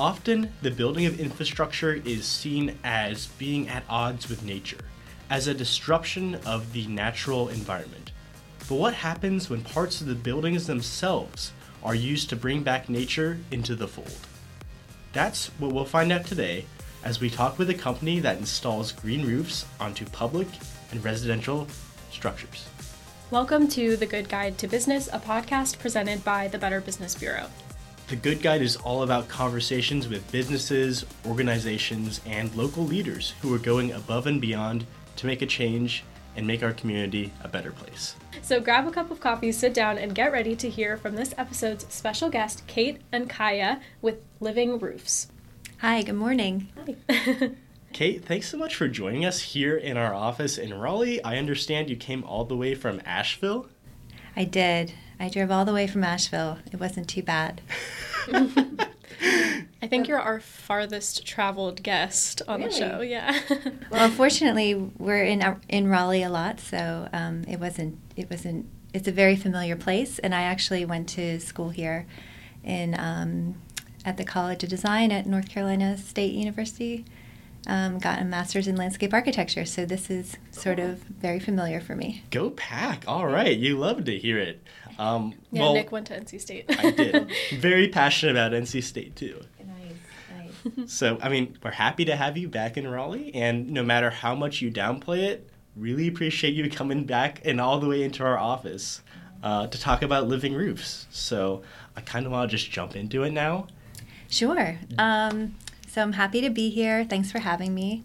Often, the building of infrastructure is seen as being at odds with nature, as a disruption of the natural environment. But what happens when parts of the buildings themselves are used to bring back nature into the fold? That's what we'll find out today as we talk with a company that installs green roofs onto public and residential structures. Welcome to The Good Guide to Business, a podcast presented by the Better Business Bureau. The Good Guide is all about conversations with businesses, organizations, and local leaders who are going above and beyond to make a change and make our community a better place. So grab a cup of coffee, sit down, and get ready to hear from this episode's special guest, Kate Ancaya with Living Roofs. Hi, good morning. Hi. Kate, thanks so much for joining us here in our office in Raleigh. I understand you came all the way from Asheville. I did. I drove all the way from Asheville. It wasn't too bad. I think you're our farthest traveled guest on Really? the show. Yeah. Well, fortunately, we're in in Raleigh a lot, so um, it wasn't. It wasn't. It's a very familiar place, and I actually went to school here, in um, at the College of Design at North Carolina State University. Um, got a master's in landscape architecture, so this is sort of very familiar for me. Go pack! All right, you love to hear it. Um, yeah, well, Nick went to NC State. I did. Very passionate about NC State too. Nice, nice. So, I mean, we're happy to have you back in Raleigh, and no matter how much you downplay it, really appreciate you coming back and all the way into our office uh, to talk about living roofs. So, I kind of want to just jump into it now. Sure. Um, so I'm happy to be here. Thanks for having me.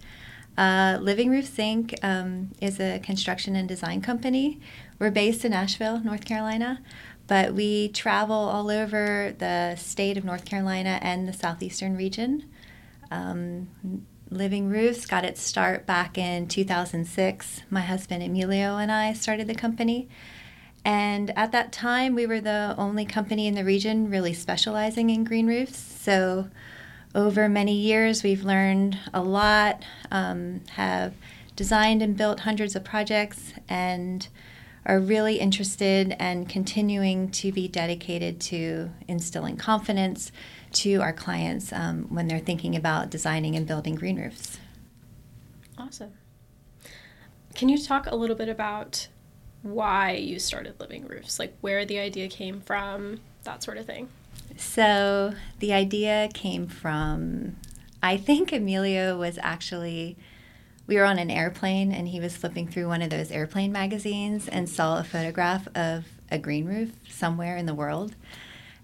Uh, Living Roof Inc. Um, is a construction and design company. We're based in Asheville, North Carolina, but we travel all over the state of North Carolina and the southeastern region. Um, Living Roofs got its start back in 2006. My husband Emilio and I started the company. And at that time, we were the only company in the region really specializing in green roofs. So, over many years, we've learned a lot, um, have designed and built hundreds of projects, and are really interested and continuing to be dedicated to instilling confidence to our clients um, when they're thinking about designing and building green roofs. awesome. Can you talk a little bit about why you started Living Roofs? Like where the idea came from, that sort of thing. So the idea came from, I think Emilio was actually, we were on an airplane and he was flipping through one of those airplane magazines and saw a photograph of a green roof somewhere in the world.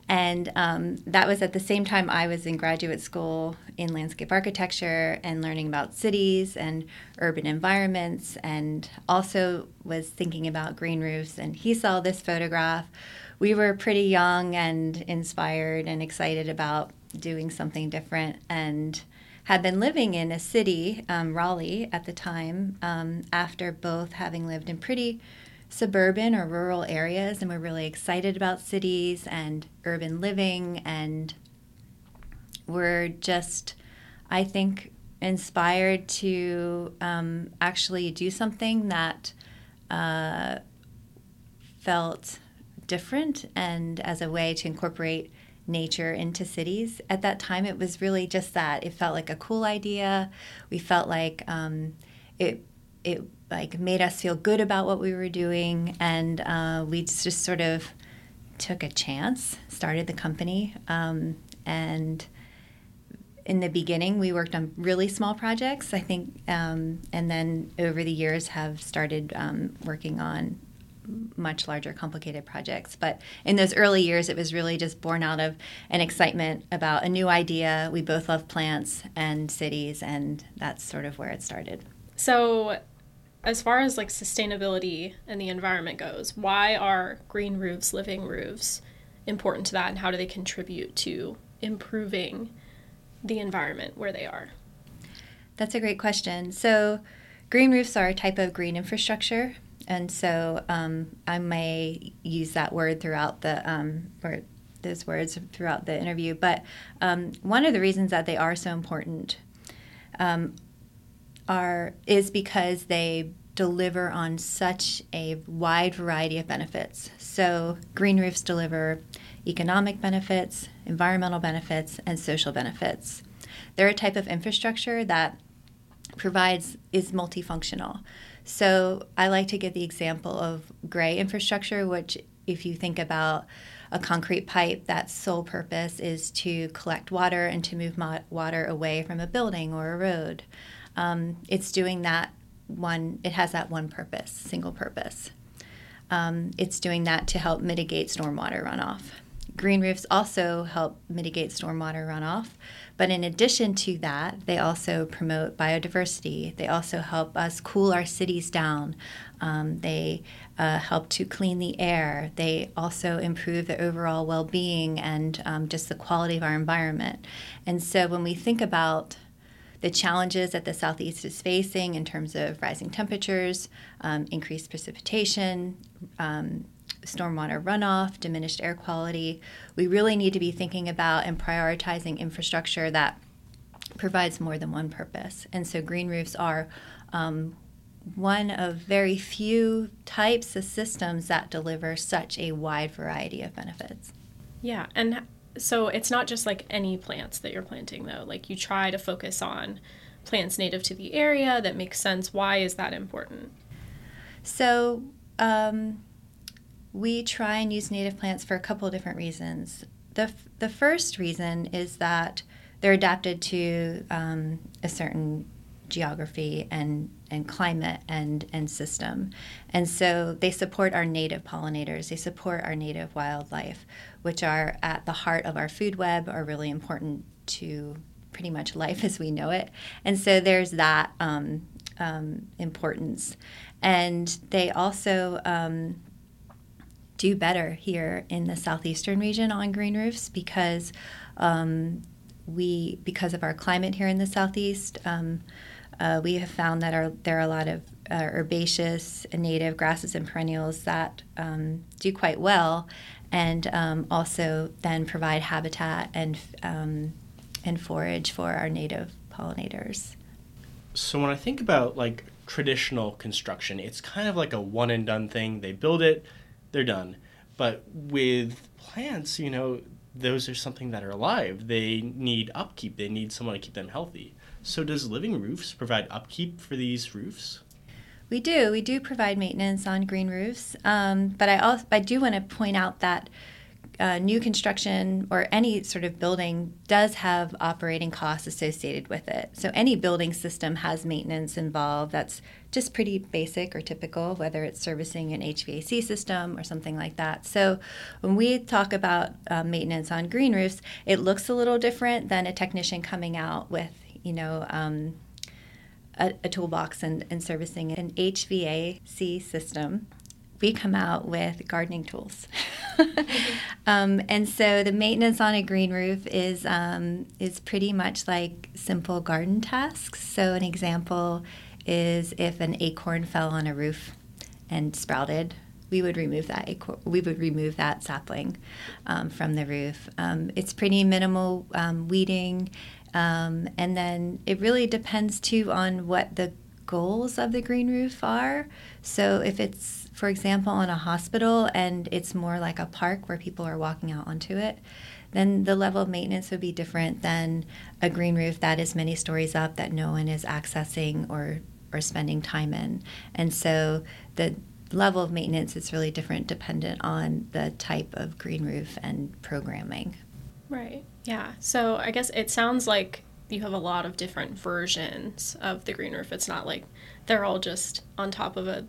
And um, that was at the same time I was in graduate school in landscape architecture and learning about cities and urban environments, and also was thinking about green roofs. And he saw this photograph. We were pretty young and inspired and excited about doing something different, and had been living in a city, um, Raleigh, at the time, um, after both having lived in pretty suburban or rural areas and we're really excited about cities and urban living and we're just i think inspired to um, actually do something that uh, felt different and as a way to incorporate nature into cities. At that time it was really just that. It felt like a cool idea. We felt like um, it it like made us feel good about what we were doing and uh, we just sort of took a chance started the company um, and in the beginning we worked on really small projects i think um, and then over the years have started um, working on much larger complicated projects but in those early years it was really just born out of an excitement about a new idea we both love plants and cities and that's sort of where it started So, as far as like sustainability and the environment goes, why are green roofs, living roofs important to that, and how do they contribute to improving the environment where they are? That's a great question. So, green roofs are a type of green infrastructure, and so um, I may use that word throughout the um, or those words throughout the interview. But um, one of the reasons that they are so important um, are is because they deliver on such a wide variety of benefits. So green roofs deliver economic benefits, environmental benefits, and social benefits. They're a type of infrastructure that provides is multifunctional. So I like to give the example of gray infrastructure, which if you think about a concrete pipe that's sole purpose is to collect water and to move mo- water away from a building or a road. Um, it's doing that one, it has that one purpose, single purpose. Um, it's doing that to help mitigate stormwater runoff. Green roofs also help mitigate stormwater runoff, but in addition to that, they also promote biodiversity. They also help us cool our cities down. Um, they uh, help to clean the air. They also improve the overall well being and um, just the quality of our environment. And so when we think about the challenges that the Southeast is facing in terms of rising temperatures, um, increased precipitation, um, stormwater runoff, diminished air quality. We really need to be thinking about and prioritizing infrastructure that provides more than one purpose. And so green roofs are um, one of very few types of systems that deliver such a wide variety of benefits. Yeah, and so it's not just like any plants that you're planting though. Like you try to focus on plants native to the area that makes sense. Why is that important? So um, we try and use native plants for a couple of different reasons. The, the first reason is that they're adapted to um, a certain geography and, and climate and, and system. And so they support our native pollinators, they support our native wildlife, which are at the heart of our food web, are really important to pretty much life as we know it. And so there's that um, um, importance. And they also um, do better here in the southeastern region on green roofs because um, we, because of our climate here in the southeast, um, uh, we have found that our, there are a lot of uh, herbaceous and native grasses and perennials that um, do quite well, and um, also then provide habitat and um, and forage for our native pollinators. So when I think about like traditional construction, it's kind of like a one and done thing. They build it, they're done. But with plants, you know, those are something that are alive. They need upkeep. They need someone to keep them healthy. So does Living Roofs provide upkeep for these roofs? We do. We do provide maintenance on green roofs, um, but I also I do want to point out that uh, new construction or any sort of building does have operating costs associated with it. So any building system has maintenance involved. That's just pretty basic or typical, whether it's servicing an HVAC system or something like that. So when we talk about uh, maintenance on green roofs, it looks a little different than a technician coming out with, you know. Um, a, a, toolbox and, and servicing an HVAC system we come out with gardening tools. um, and so the maintenance on a green roof is um, is pretty much like simple garden tasks. So an example is if an acorn fell on a roof and sprouted, we would remove that acorn, we would remove that sapling um, from the roof. Um, it's pretty minimal um, weeding. Um, and then it really depends too on what the goals of the green roof are. So if it's for example, in a hospital and it's more like a park where people are walking out onto it, then the level of maintenance would be different than a green roof that is many stories up that no one is accessing or or spending time in. And so the level of maintenance is really different dependent on the type of green roof and programming. Right. Yeah. So I guess it sounds like you have a lot of different versions of the green roof. It's not like they're all just on top of a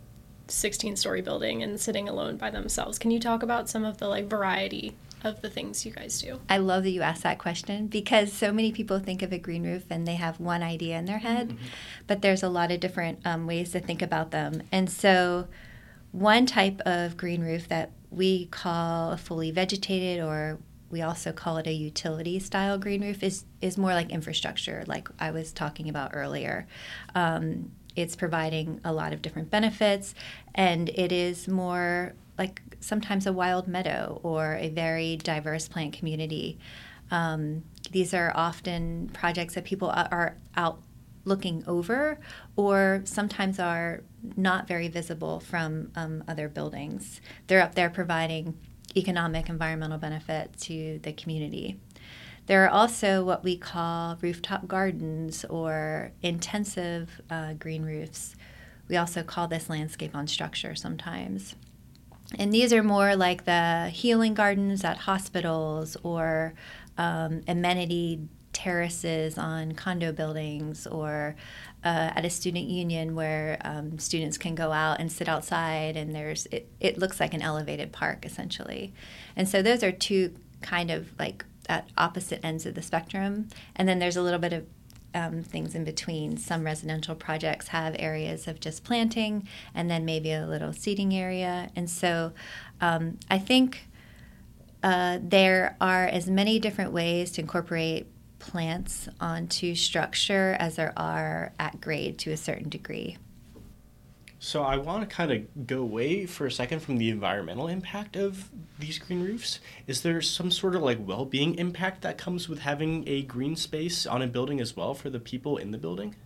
16 story building and sitting alone by themselves. Can you talk about some of the like variety of the things you guys do? I love that you asked that question because so many people think of a green roof and they have one idea in their head, mm-hmm. but there's a lot of different um, ways to think about them. And so, one type of green roof that we call a fully vegetated or we also call it a utility style green roof is is more like infrastructure like i was talking about earlier um, it's providing a lot of different benefits and it is more like sometimes a wild meadow or a very diverse plant community. Um, these are often projects that people are out looking over or sometimes are not very visible from um, other buildings. They're up there providing economic environmental benefit to the community. There are also what we call rooftop gardens or intensive uh, green roofs. We also call this landscape on structure sometimes. And these are more like the healing gardens at hospitals or um, amenity terraces on condo buildings or uh, at a student union where um, students can go out and sit outside and there's it, it looks like an elevated park essentially and so those are two kind of like at opposite ends of the spectrum and then there's a little bit of um, things in between. Some residential projects have areas of just planting and then maybe a little seating area. And so um, I think uh, there are as many different ways to incorporate plants onto structure as there are at grade to a certain degree. So I want to kind of go away for a second from the environmental impact of these green roofs. Is there some sort of like well-being impact that comes with having a green space on a building as well for the people in the building?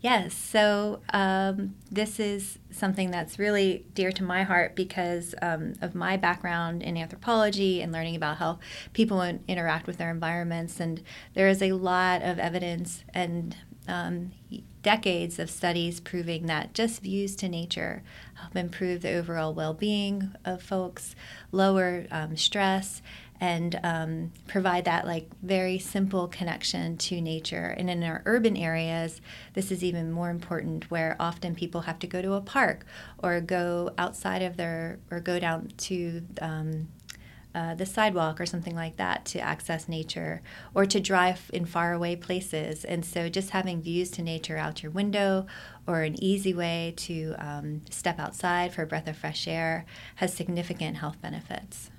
Yes, so um, this is something that's really dear to my heart because um, of my background in anthropology and learning about how people interact with their environments. And there is a lot of evidence and um, decades of studies proving that just views to nature help improve the overall well being of folks, lower um, stress, and um, provide that like very simple connection to nature. And in our urban areas, this is even more important where often people have to go to a park or go outside of their, or go down to um, uh, the sidewalk or something like that to access nature or to drive in faraway places. And so just having views to nature out your window or an easy way to um, step outside for a breath of fresh air has significant health benefits.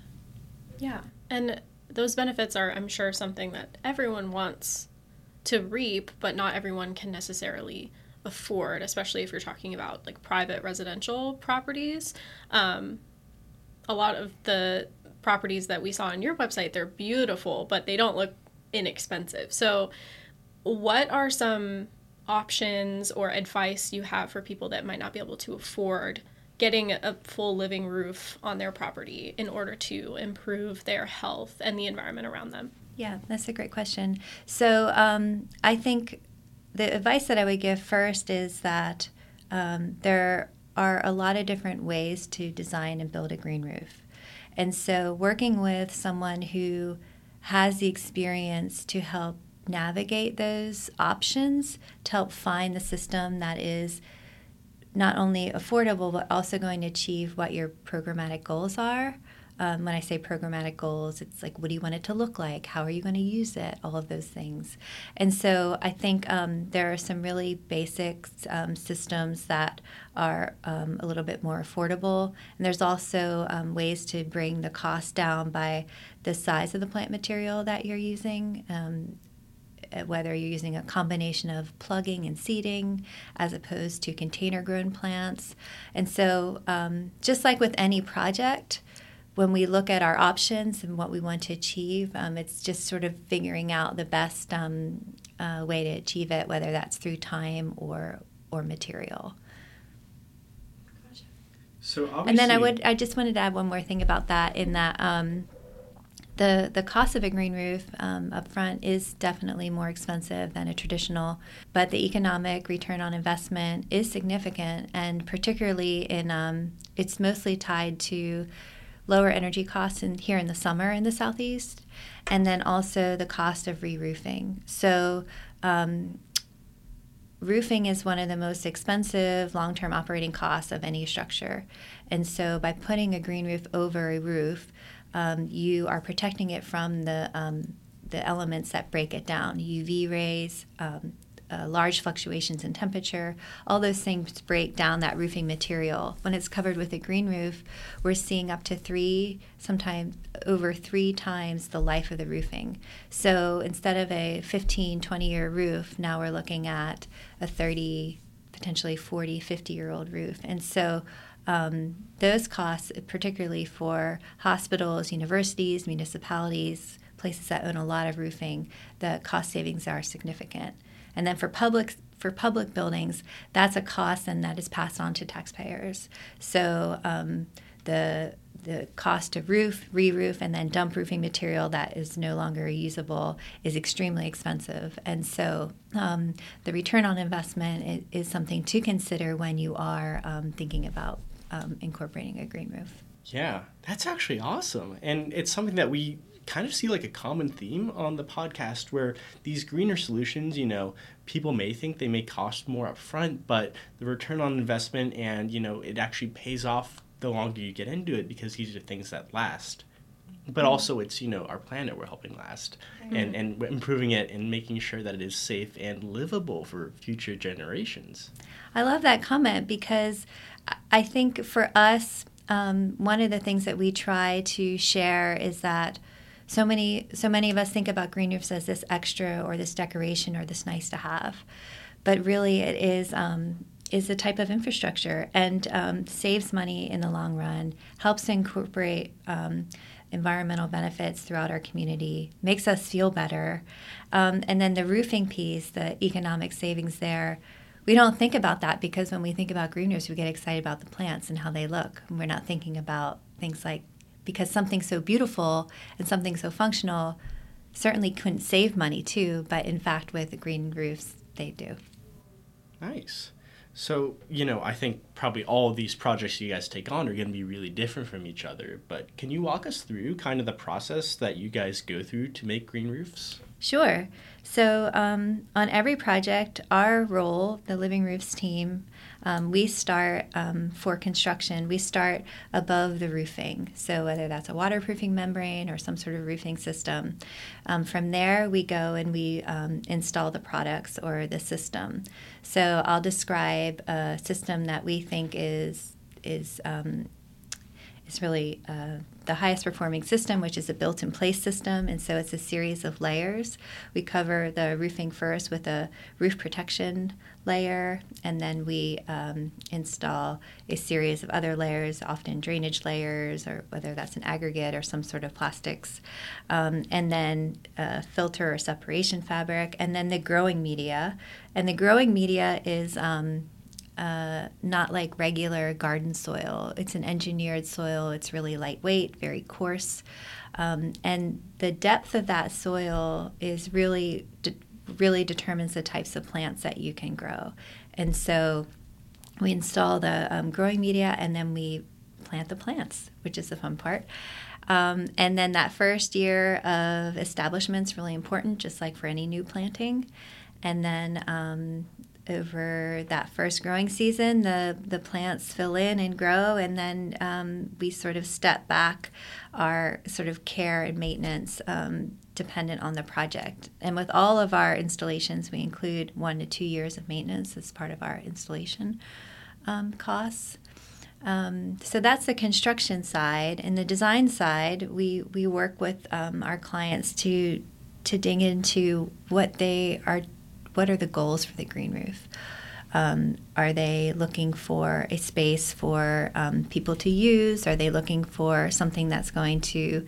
Yeah. And those benefits are, I'm sure, something that everyone wants to reap, but not everyone can necessarily afford, especially if you're talking about like private residential properties. Um, a lot of the properties that we saw on your website, they're beautiful, but they don't look inexpensive. So, what are some options or advice you have for people that might not be able to afford getting a full living roof on their property in order to improve their health and the environment around them? Yeah, that's a great question. So, um, I think the advice that I would give first is that um, there are a lot of different ways to design and build a green roof. And so, working with someone who has the experience to help navigate those options, to help find the system that is not only affordable, but also going to achieve what your programmatic goals are, um, when I say programmatic goals, it's like, what do you want it to look like? How are you going to use it? All of those things. And so I think um, there are some really basic um, systems that are um, a little bit more affordable. And there's also um, ways to bring the cost down by the size of the plant material that you're using um, whether you're using a combination of plugging and seeding as opposed to container grown plants. And so, um, just like with any project, when we look at our options and what we want to achieve, um, it's just sort of figuring out the best um, uh, way to achieve it, whether that's through time or or material. So and then I would I just wanted to add one more thing about that in that um, the the cost of a green roof um, up front is definitely more expensive than a traditional, but the economic return on investment is significant, and particularly in um, it's mostly tied to lower energy costs in, here in the summer in the southeast, and then also the cost of re-roofing. So. Um, roofing is one of the most expensive long-term operating costs of any structure, and so by putting a green roof over a roof, um, you are protecting it from the um, the elements that break it down, UV rays, um, uh, large fluctuations in temperature, all those things break down that roofing material. When it's covered with a green roof, we're seeing up to three, sometimes over three times the life of the roofing. So instead of a 15, 20 year roof, now we're looking at a 30, potentially 40, 50 year old roof. And so um, those costs, particularly for hospitals, universities, municipalities, places that own a lot of roofing, the cost savings are significant. And then for public for public buildings, that's a cost and that is passed on to taxpayers. So um, the the cost of roof, re-roof, and then dump roofing material that is no longer usable is extremely expensive. And so um, the return on investment is, is, something to consider when you are um, thinking about um, incorporating a green roof. Yeah, that's actually awesome. And it's something that we kind of see like a common theme on the podcast where these greener solutions, you know, people may think they may cost more upfront, but the return on investment and, you know, it actually pays off the longer you get into it because these are things that last. But also, it's you know our planet we're helping last, mm-hmm. and and improving it and making sure that it is safe and livable for future generations. I love that comment because I think for us, um, one of the things that we try to share is that so many so many of us think about green roofs as this extra or this decoration or this nice to have. But really it is um, is a type of infrastructure and um, saves money in the long run helps incorporate um, environmental benefits throughout our community makes us feel better. Um, and then the roofing piece the economic savings there we don't think about that because when we think about green roofs we get excited about the plants and how they look. We're not thinking about things like because something so beautiful and something so functional certainly couldn't save money too, but in fact, with green roofs, they do. Nice. So, you know, I think probably all of these projects you guys take on are going to be really different from each other, but can you walk us through kind of the process that you guys go through to make green roofs? Sure. So, um, on every project, our role, the Living Roofs team, um, we start um, for construction, we start above the roofing. So, whether that's a waterproofing membrane or some sort of roofing system. Um, from there, we go and we um, install the products or the system. So, I'll describe a system that we think is is um, is really uh, the highest performing system, which is a built in place system. And so it's a series of layers. We cover the roofing first with a roof protection layer, and then we um, install a series of other layers, often drainage layers, or whether that's an aggregate or some sort of plastics, um, and then a filter or separation fabric, and then the growing media. And the growing media is um, uh, not like regular garden soil. It's an engineered soil. It's really lightweight, very coarse, um, and the depth of that soil is really de- really determines the types of plants that you can grow. And so we install the um, growing media, and then we plant the plants, which is the fun part. Um, and then that first year of establishment is really important, just like for any new planting. And then um, over that first growing season, the, the plants fill in and grow, and then um, we sort of step back our sort of care and maintenance um, dependent on the project. And with all of our installations, we include one to two years of maintenance as part of our installation um, costs. Um, so that's the construction side, and the design side, we we work with um, our clients to to dig into what they are what are the goals for the green roof? Um, are they looking for a space for um, people to use? Are they looking for something that's going to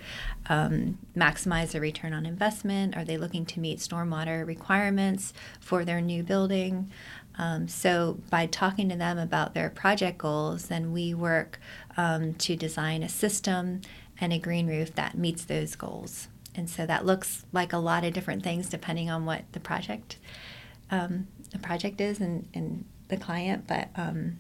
um, maximize the return on investment? Are they looking to meet stormwater requirements for their new building? Um, so, by talking to them about their project goals, then we work um, to design a system and a green roof that meets those goals. And so that looks like a lot of different things depending on what the project um, the project is and, and the client, but um,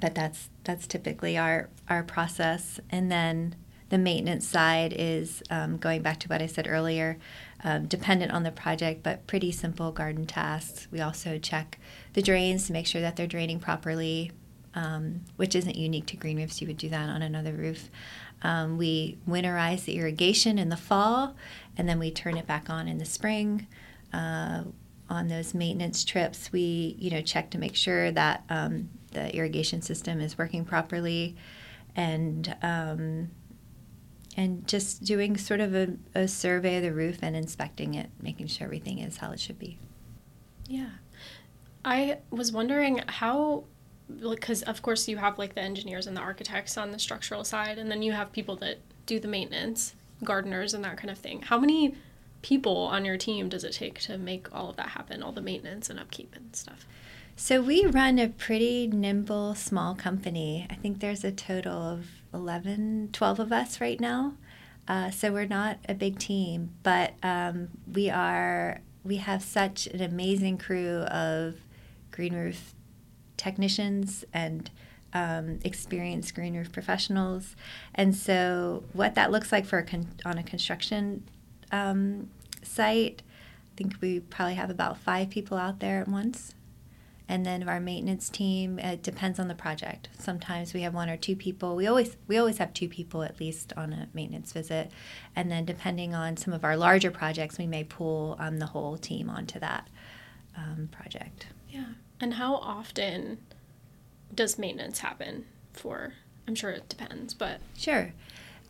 but that's that's typically our our process. And then the maintenance side is um, going back to what I said earlier, um, dependent on the project, but pretty simple garden tasks. We also check the drains to make sure that they're draining properly, um, which isn't unique to green roofs. You would do that on another roof. Um, we winterize the irrigation in the fall, and then we turn it back on in the spring. Uh, on those maintenance trips, we you know check to make sure that um, the irrigation system is working properly, and um, and just doing sort of a, a survey of the roof and inspecting it, making sure everything is how it should be. Yeah, I was wondering how because of course you have like the engineers and the architects on the structural side and then you have people that do the maintenance gardeners and that kind of thing how many people on your team does it take to make all of that happen, all the maintenance and upkeep and stuff? So we run a pretty nimble small company. I think there's a total of 11, 12 of us right now. Uh, so we're not a big team, but um, we are. We have such an amazing crew of green roof technicians and um, experienced green roof professionals. And so, what that looks like for a con- on a construction um, site, I think we probably have about five people out there at once. And then our maintenance team, it depends on the project. Sometimes we have one or two people. We always we always have two people at least on a maintenance visit. And then depending on some of our larger projects, we may pull um, the whole team onto that um, project. Yeah. And how often does maintenance happen for? I'm sure it depends, but Sure.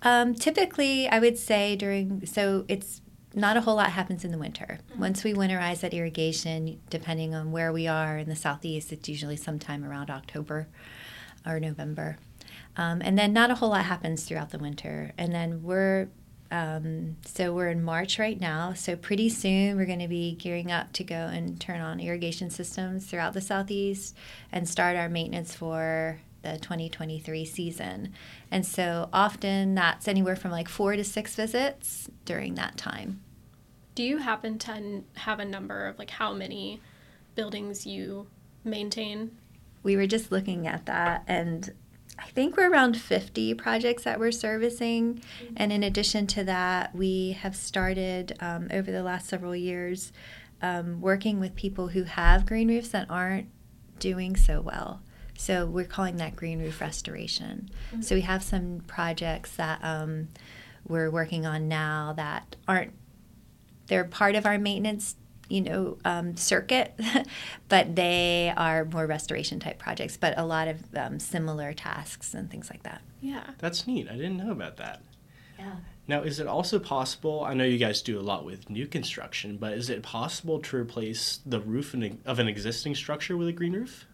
Um, typically, I would say during, so it's not a whole lot happens in the winter. Once we winterize that irrigation, depending on where we are in the southeast, it's usually sometime around October or November. Um, and then not a whole lot happens throughout the winter. And then we're, um, so we're in March right now. So pretty soon we're going to be gearing up to go and turn on irrigation systems throughout the southeast and start our maintenance for the 2023 season. And so often that's anywhere from like four to six visits during that time. do you happen to have a number of like how many buildings you maintain? We were just looking at that and I think we're around 50 projects that we're servicing. And in addition to that, we have started um, over the last several years um, working with people who have green roofs that aren't doing so well. So we're calling that green roof restoration. So we have some projects that um, we're working on now that aren't they're part of our maintenance you know um, circuit but they are more restoration type projects but a lot of um, similar tasks and things like that Yeah. That's neat. I didn't know about that. yeah Now, is it also possible? I know you guys do a lot with new construction, but is it possible to replace the roof in a- of an existing structure with a green roof?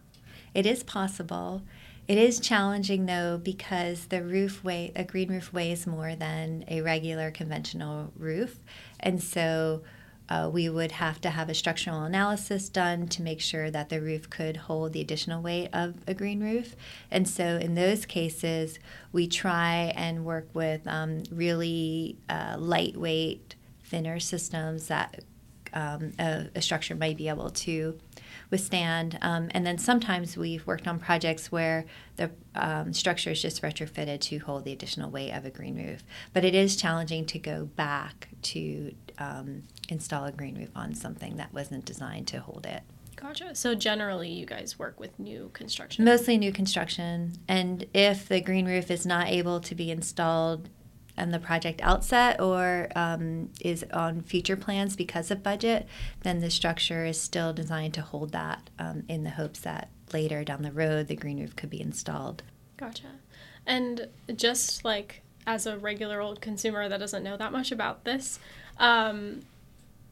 It is possible it is challenging though because the roof weigh a green roof weighs more than a regular conventional roof and so uh, we would have to have a structural analysis done to make sure that the roof could hold the additional weight of a green roof. And so, in those cases, we try and work with um, really uh, lightweight, thinner systems that um, a, a structure might be able to withstand. Um, and then sometimes we've worked on projects where the um, structure is just retrofitted to hold the additional weight of a green roof. But it is challenging to go back to um, install a green roof on something that wasn't designed to hold it. Gotcha. So generally, you guys work with new construction. Mostly new construction. And if the green roof is not able to be installed on the project outset or um, is on future plans because of budget, then the structure is still designed to hold that um, in the hopes that later down the road the green roof could be installed. Gotcha. And just like as a regular old consumer that doesn't know that much about this, um,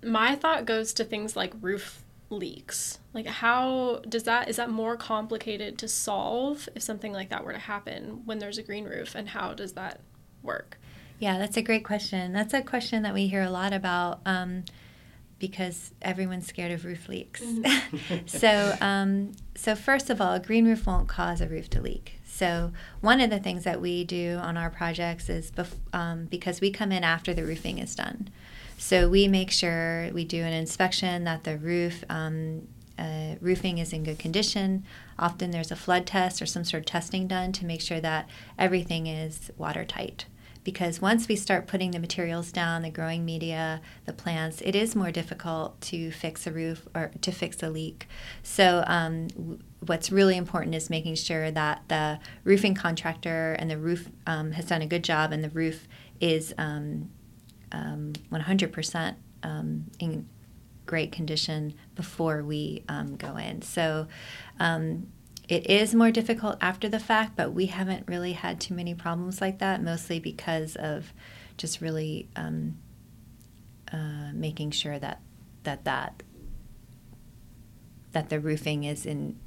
my thought goes to things like roof leaks. Like, how does that is that more complicated to solve if something like that were to happen when there's a green roof, and how does that work? Yeah, that's a great question. That's a question that we hear a lot about um, because everyone's scared of roof leaks. so, um, so first of all, a green roof won't cause a roof to leak. So, one of the things that we do on our projects is bef- um, because we come in after the roofing is done. So we make sure we do an inspection that the roof um, uh, roofing is in good condition. Often there's a flood test or some sort of testing done to make sure that everything is watertight. Because once we start putting the materials down, the growing media, the plants, it is more difficult to fix a roof or to fix a leak. So, um, what's really important is making sure that the roofing contractor and the roof um, has done a good job and the roof is um, um, 100% um, in great condition before we um, go in. So um, it is more difficult after the fact, but we haven't really had too many problems like that, mostly because of just really um, uh, making sure that that that that the roofing is in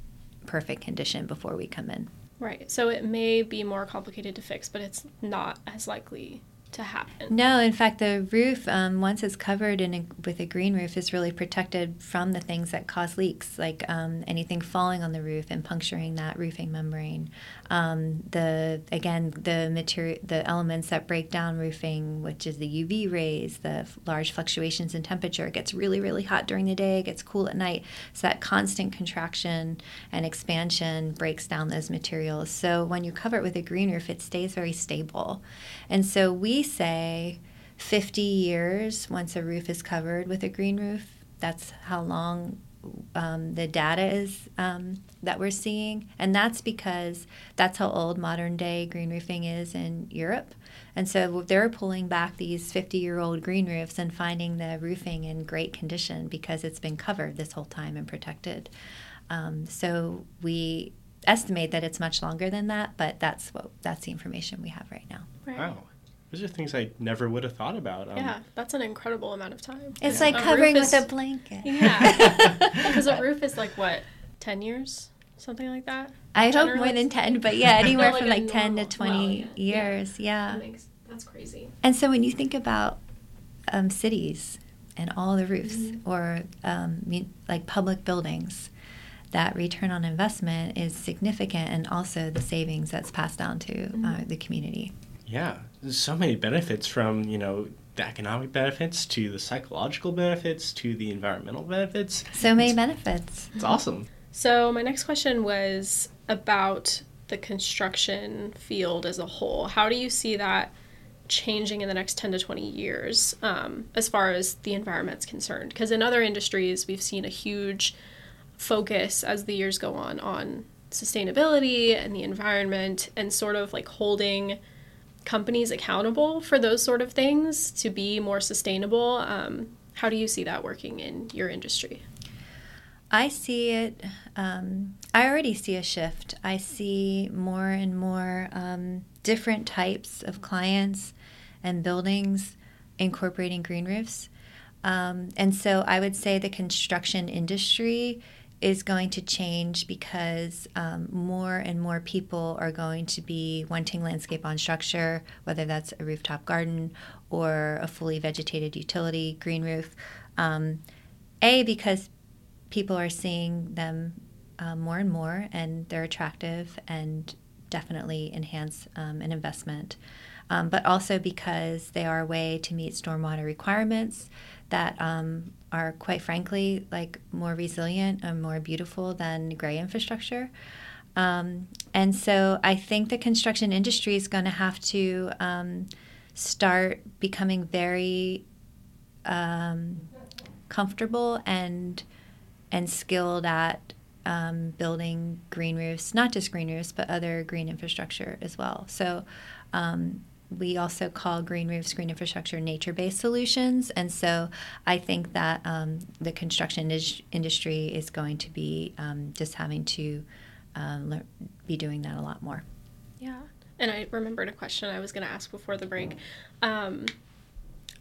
perfect condition before we come in. Right. So it may be more complicated to fix, but it's not as likely to happen. No, in fact, the roof, um, once it's covered in a, with a green roof, is really protected from the things that cause leaks, like um, anything falling on the roof and puncturing that roofing membrane. Um, the again, the material, the elements that break down roofing, which is the UV rays, the large fluctuations in temperature. It gets really, really hot during the day, it gets cool at night. So that constant contraction and expansion breaks down those materials. So when you cover it with a green roof, it stays very stable. And so we say 50 years once a roof is covered with a green roof. That's how long um, the data is um, that we're seeing. And that's because that's how old modern day green roofing is in Europe. And so they're pulling back these 50 year old green roofs and finding the roofing in great condition because it's been covered this whole time and protected. Um, so we estimate that it's much longer than that, but that's what that's the information we have right now. Right. Wow. Those are things I never would have thought about. Um, Yeah, that's an incredible amount of time. It's Yeah. like A covering roof with a blanket. Yeah. Because a roof is like what, 10 years? Something like that? I hope more Generally- than 10, but yeah, anywhere Like from a like 10 to 20 well, yeah. years. Yeah. That makes, that's crazy. And so when you think about um, cities and all the roofs Mhm. or um, like public buildings, that return on investment is significant and also the savings that's passed down to uh, Mhm. the community. Yeah, there's so many benefits from you know the economic benefits to the psychological benefits to the environmental benefits. So many It's- benefits. It's awesome. So, my next question was about the construction field as a whole. How do you see that changing in the next 10 to 20 years um, as far as the environment's concerned? Because in other industries, we've seen a huge focus as the years go on on sustainability and the environment and sort of like holding companies accountable for those sort of things to be more sustainable. Um, how do you see that working in your industry? I see it. Um, I already see a shift. I see more and more um, different types of clients and buildings incorporating green roofs. Um, and so I would say the construction industry is going to change because um, more and more people are going to be wanting landscape on structure, whether that's a rooftop garden or a fully vegetated utility green roof. Um, a, because people are seeing them um, more and more, and they're attractive and definitely enhance um, an investment. Um, but also because they are a way to meet stormwater requirements that um, are, quite frankly, like more resilient and more beautiful than gray infrastructure. Um, and so I think the construction industry is going to have to um, start becoming very um, comfortable and and skilled at um, building green roofs, not just green roofs, but other green infrastructure as well. So um, we also call green roofs, green infrastructure, nature-based solutions, and so I think that um, the construction is- industry is going to be um, just having to um, lear- be doing that a lot more. Yeah. And I remembered a question I was going to ask before the break. Um,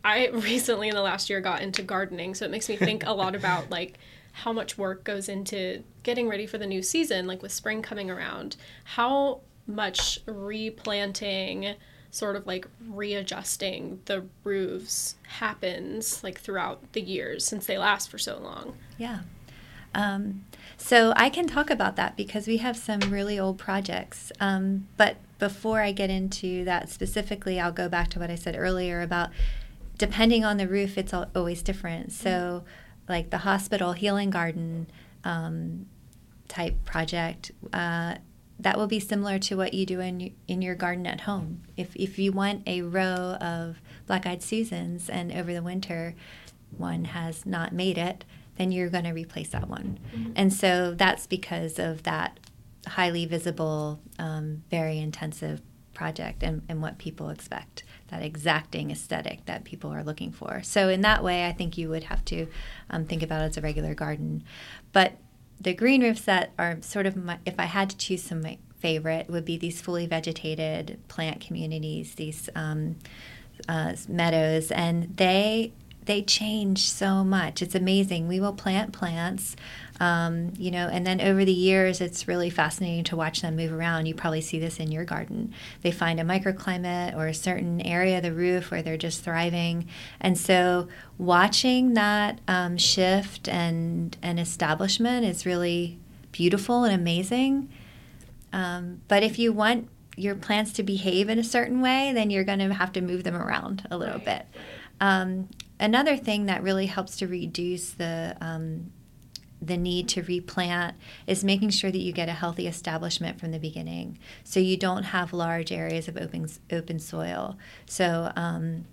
I recently in the last year got into gardening, so it makes me think a lot about like how much work goes into getting ready for the new season, like with spring coming around. How much replanting, sort of like readjusting the roofs happens like throughout the years since they last for so long. Yeah. Um, so I can talk about that because we have some really old projects. Um, but before I get into that specifically, I'll go back to what I said earlier about depending on the roof, it's al- always different. So, like the hospital healing garden um, type project, uh, that will be similar to what you do in in your garden at home. If if you want a row of black-eyed Susans and over the winter one has not made it, then you're going to replace that one. And so that's because of that highly visible, um, very intensive project and, and what people expect, that exacting aesthetic that people are looking for. So, in that way, I think you would have to um, think about it as a regular garden. But the green roofs that are sort of my, if I had to choose some my favorite, would be these fully vegetated plant communities, these um, uh, meadows, and they they change so much. It's amazing. We will plant plants, um, you know, and then over the years, it's really fascinating to watch them move around. You probably see this in your garden. They find a microclimate or a certain area of the roof where they're just thriving, and so watching that um, shift and and establishment is really beautiful and amazing. Um, but if you want your plants to behave in a certain way, then you're going to have to move them around a little Right. bit. Um, another thing that really helps to reduce the um, the need to replant is making sure that you get a healthy establishment from the beginning, so you don't have large areas of open open soil. So um,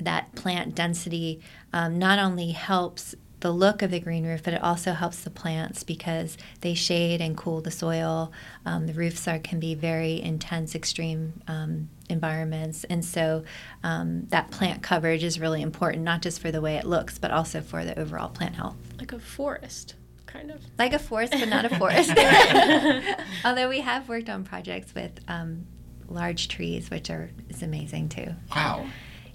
that plant density um, not only helps the look of the green roof, but it also helps the plants because they shade and cool the soil. Um, the roofs are can be very intense, extreme um, environments, and so um, that plant coverage is really important, not just for the way it looks, but also for the overall plant health. Like a forest, kind of. Like a forest, but not a forest. Although we have worked on projects with um, large trees, which are is amazing too. Wow.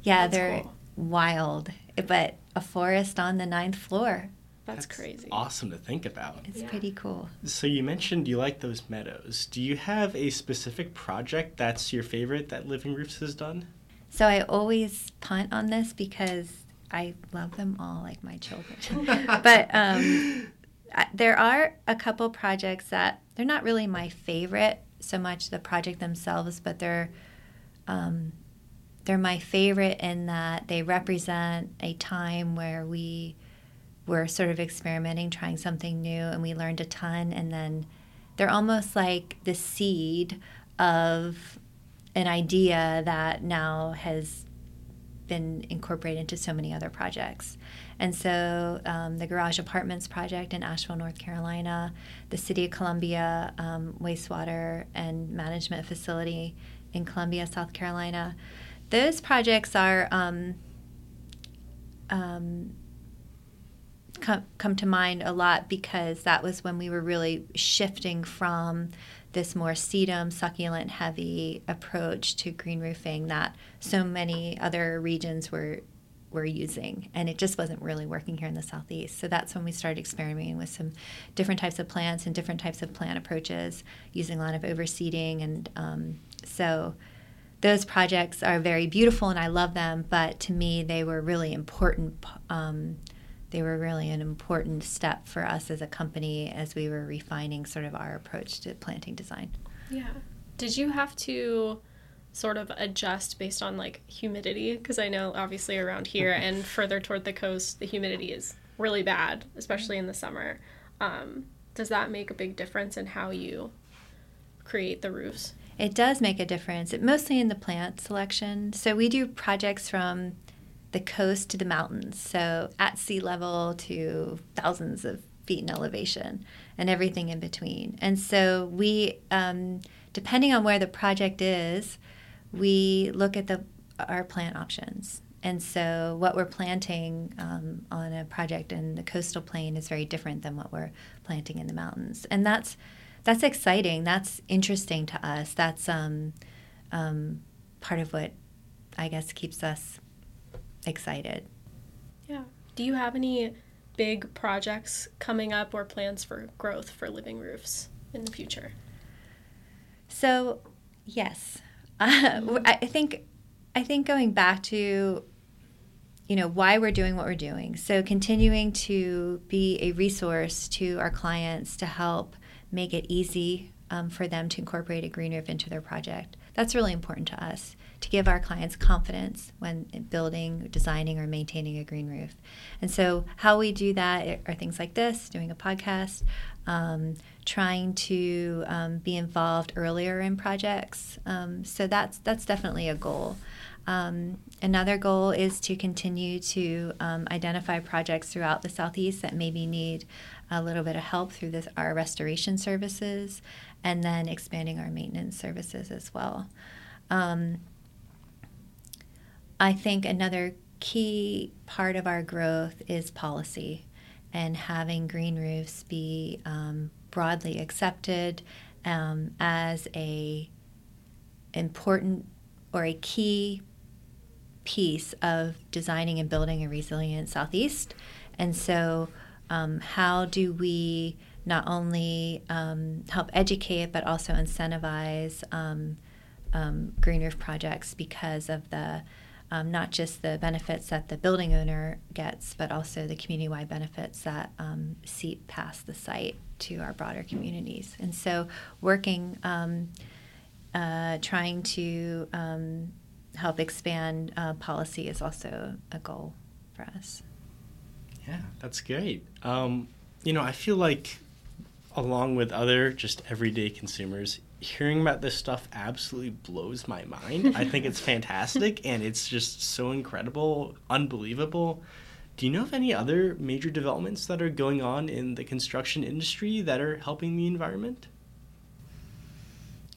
Yeah, That's they're cool. wild, but a forest on the ninth floor. That's, crazy. Awesome to think about. It's Yeah. pretty cool. So you mentioned you like those meadows. Do you have a specific project that's your favorite that Living Roofs has done? So I always punt on this because I love them all like my children. but um, there are a couple projects that they're not really my favorite so much the project themselves, but they're um, they're my favorite in that they represent a time where we were sort of experimenting, trying something new, and we learned a ton. And then they're almost like the seed of an idea that now has been incorporated into so many other projects. And so um, the Garage Apartments project in Asheville, North Carolina, the City of Columbia um, wastewater and management facility in Columbia, South Carolina, those projects are um, um, come, come to mind a lot because that was when we were really shifting from this more sedum, succulent heavy approach to green roofing that so many other regions were were using. And it just wasn't really working here in the southeast. So that's when we started experimenting with some different types of plants and different types of plant approaches using a lot of overseeding and um, so those projects are very beautiful and i love them but to me they were really important um, they were really an important step for us as a company as we were refining sort of our approach to planting design. Yeah. Did you have to sort of adjust based on like humidity? Because I know obviously around here and further toward the coast, the humidity is really bad, especially in the summer. Um, does that make a big difference in how you create the roofs? It does make a difference, it, mostly in the plant selection. So we do projects from the coast to the mountains, so at sea level to thousands of feet in elevation and everything in between. And so we, um, depending on where the project is, we look at the our plant options. And so what we're planting um, on a project in the coastal plain is very different than what we're planting in the mountains, and that's that's exciting. That's interesting to us. That's um, um, part of what I guess keeps us excited. Yeah. Do you have any big projects coming up or plans for growth for living roofs in the future? So, yes, uh, I think I think going back to you know why we're doing what we're doing. So, continuing to be a resource to our clients to help make it easy um, for them to incorporate a green roof into their project. That's really important to us to give our clients confidence when building, designing, or maintaining a green roof. And so, how we do that are things like this doing a podcast, um, trying to um, be involved earlier in projects. Um, so, that's, that's definitely a goal. Um, another goal is to continue to um, identify projects throughout the Southeast that maybe need a little bit of help through this, our restoration services and then expanding our maintenance services as well. Um, I think another key part of our growth is policy and having green roofs be um, broadly accepted um, as a important or a key piece of designing and building a resilient Southeast. And so, um, how do we not only um, help educate but also incentivize um, um, green roof projects because of the um, not just the benefits that the building owner gets, but also the community wide benefits that seep past the site to our broader communities. And so, working, uh, trying to help expand uh, policy is also a goal for us. Yeah, that's great. Um, you know, I feel like, along with other just everyday consumers, hearing about this stuff absolutely blows my mind. I think it's fantastic and it's just so incredible, unbelievable. Do you know of any other major developments that are going on in the construction industry that are helping the environment?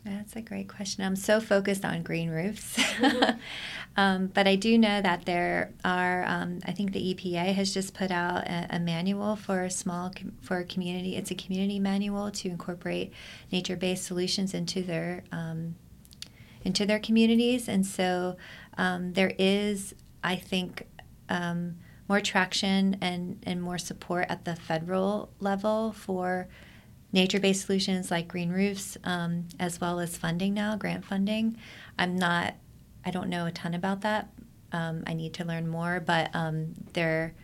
That's a great question. I'm so focused on green roofs. um, but I do know that there are, um, I think the EPA has just put out a, a manual for a small, com- for a community. It's a community manual to incorporate nature based solutions into their, um, into their communities. And so um, there is, I think, um, more traction and, and more support at the federal level for nature based solutions like green roofs, um, as well as funding now, grant funding. I'm not, I don't know a ton about that. Um, I need to learn more, but um, there,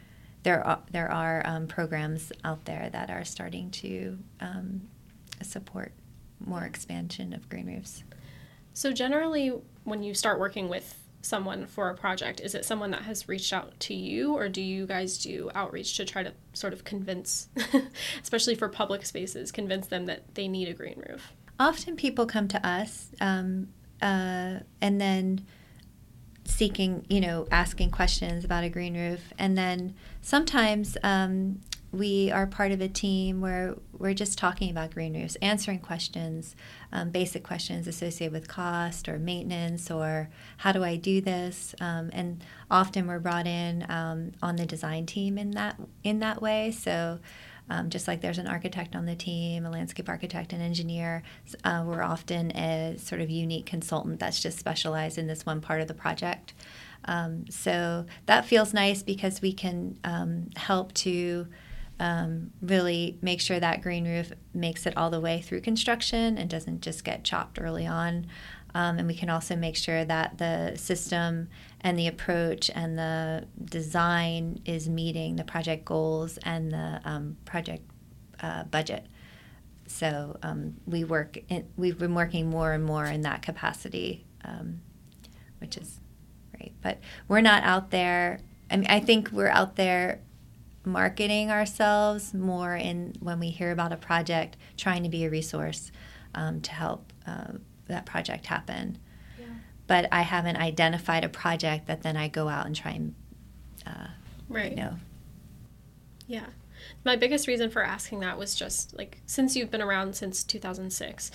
there are, there are um, programs out there that are starting to um, support more expansion of green roofs. So, generally, when you start working with someone for a project? Is it someone that has reached out to you, or do you guys do outreach to try to sort of convince, especially for public spaces, convince them that they need a green roof? Often people come to us um, uh, and then seeking, you know, asking questions about a green roof. And then sometimes um, we are part of a team where we're just talking about green roofs, answering questions, um, basic questions associated with cost or maintenance or how do I do this. Um, and often we're brought in um, on the design team in that in that way. So. Um, just like there's an architect on the team, a landscape architect, an engineer, uh, we're often a sort of unique consultant that's just specialized in this one part of the project. Um, so that feels nice because we can um, help to um, really make sure that green roof makes it all the way through construction and doesn't just get chopped early on. Um, and we can also make sure that the system and the approach and the design is meeting the project goals and the um, project uh, budget. So um, we work. In, we've been working more and more in that capacity, um, which is great. But we're not out there. I mean, I think we're out there marketing ourselves more in when we hear about a project, trying to be a resource um, to help uh, that project happen. Yeah. But I haven't identified a project that then I go out and try and, uh, right. you know. Yeah. My biggest reason for asking that was just like since you've been around since 2006,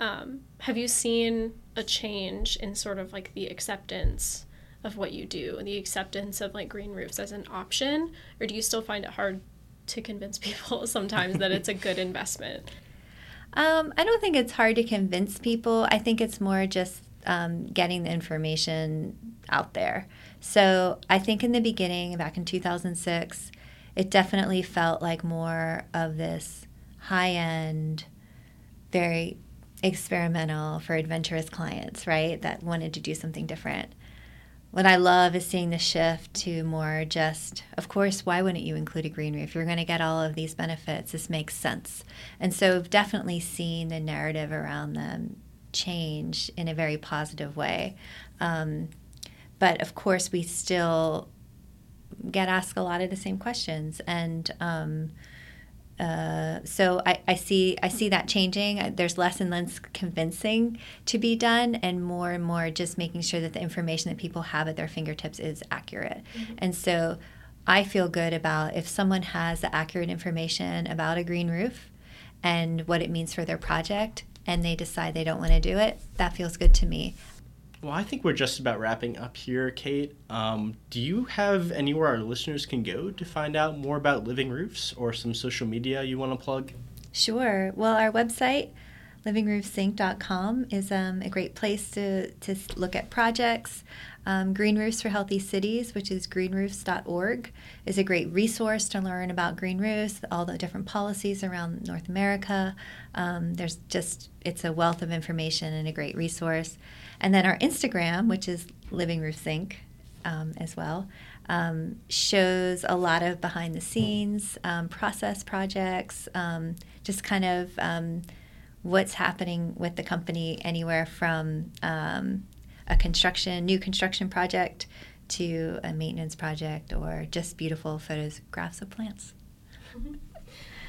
um, have you seen a change in sort of like the acceptance of what you do and the acceptance of like green roofs as an option or do you still find it hard to convince people sometimes that it's a good investment? Um, i don't think it's hard to convince people. I think it's more just um, getting the information out there. So i think in the beginning back in 2006 it definitely felt like more of this high end very experimental for adventurous clients right that wanted to do something different what I love is seeing the shift to more just, of course, why wouldn't you include a green roof? You're going to get all of these benefits. This makes sense. And so I've definitely seen the narrative around them change in a very positive way. Um, but of course, we still get asked a lot of the same questions. And, um, uh, so I, I see I see that changing. There's less and less convincing to be done, and more and more just making sure that the information that people have at their fingertips is accurate. Mm-hmm. And so I feel good about if someone has the accurate information about a green roof and what it means for their project, and they decide they don't want to do it. That feels good to me. Well, I think we're just about wrapping up here, Kate. Um, do you have anywhere our listeners can go to find out more about Living Roofs or some social media you want to plug? Sure. Well, our website, livingroofsinc.com is um, a great place to, to look at projects. Um, green Roofs for Healthy Cities, which is greenroofs.org, is a great resource to learn about green roofs, all the different policies around North America. Um, there's just, it's a wealth of information and a great resource. And then our Instagram, which is Living Roofs Inc um, as well, um, shows a lot of behind the scenes um, process projects, um, just kind of um, what's happening with the company anywhere from a construction, new construction project to a maintenance project or just beautiful photographs of plants. Mm-hmm.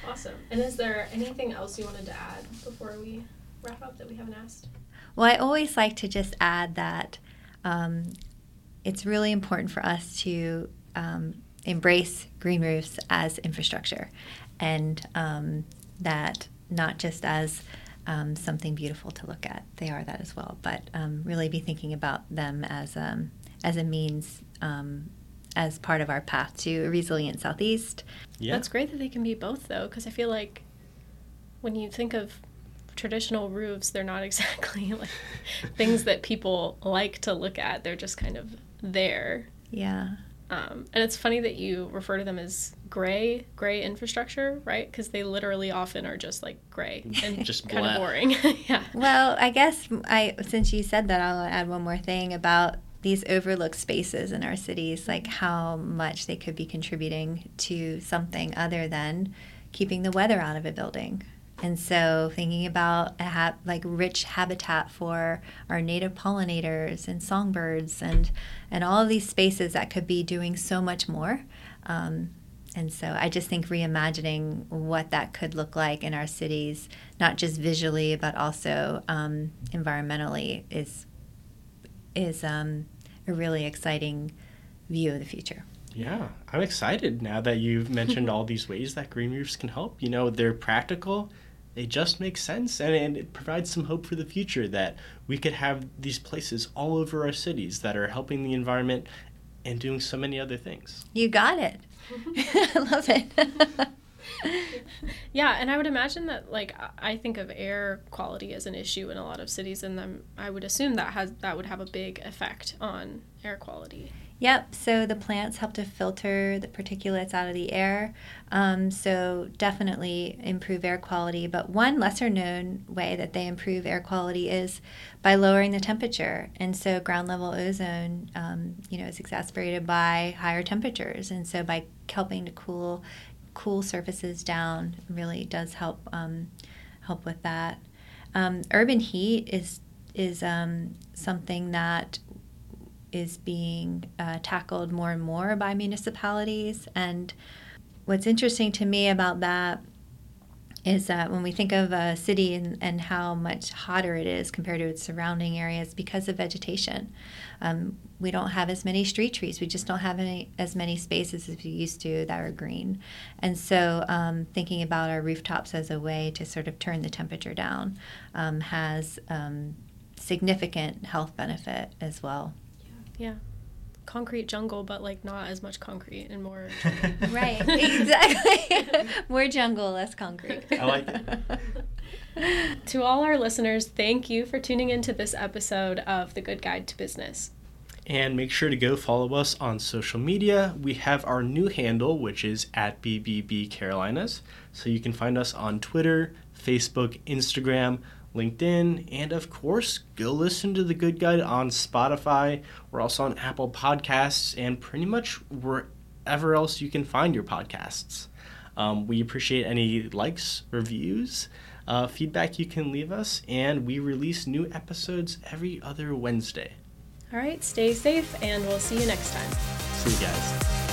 Awesome. And is there anything else you wanted to add before we wrap up that we haven't asked? Well, I always like to just add that um, it's really important for us to um, embrace green roofs as infrastructure and um, that not just as um, something beautiful to look at. They are that as well, but um, really be thinking about them as um, as a means um, as part of our path to a resilient southeast. Yeah. That's great that they can be both though, because I feel like when you think of traditional roofs, they're not exactly like things that people like to look at. They're just kind of there. Yeah. Um, and it's funny that you refer to them as gray, gray infrastructure, right? Because they literally often are just like gray and just kind of boring. yeah. Well, I guess I since you said that, I'll add one more thing about these overlooked spaces in our cities, like how much they could be contributing to something other than keeping the weather out of a building. And so, thinking about a ha- like rich habitat for our native pollinators and songbirds, and and all of these spaces that could be doing so much more. Um, and so, I just think reimagining what that could look like in our cities, not just visually but also um, environmentally, is is um, a really exciting view of the future. Yeah, I'm excited now that you've mentioned all these ways that green roofs can help. You know, they're practical it just makes sense and, and it provides some hope for the future that we could have these places all over our cities that are helping the environment and doing so many other things. You got it. I love it. yeah, and I would imagine that like I think of air quality as an issue in a lot of cities and then I would assume that has that would have a big effect on air quality. Yep, so the plants help to filter the particulates out of the air. Um, so definitely improve air quality. But one lesser known way that they improve air quality is by lowering the temperature. And so ground level ozone, um, you know, is exacerbated by higher temperatures. And so by helping to cool cool surfaces down really does help um, help with that. Um, urban heat is is um, something that is being uh, tackled more and more by municipalities. And what's interesting to me about that is that when we think of a city and, and how much hotter it is compared to its surrounding areas because of vegetation. Um, we don't have as many street trees. We just don't have any, as many spaces as we used to that are green. And so, um, thinking about our rooftops as a way to sort of turn the temperature down um, has um, significant health benefit as well. Yeah. Concrete jungle, but like not as much concrete and more. right, exactly. more jungle, less concrete. I like it. to all our listeners, thank you for tuning into this episode of The Good Guide to Business. And make sure to go follow us on social media. We have our new handle, which is at BBB Carolinas. So you can find us on Twitter, Facebook, Instagram, LinkedIn, and of course, go listen to The Good Guide on Spotify. We're also on Apple Podcasts and pretty much wherever else you can find your podcasts. Um, we appreciate any likes, reviews, uh, feedback you can leave us, and we release new episodes every other Wednesday. All right, stay safe, and we'll see you next time. See you guys.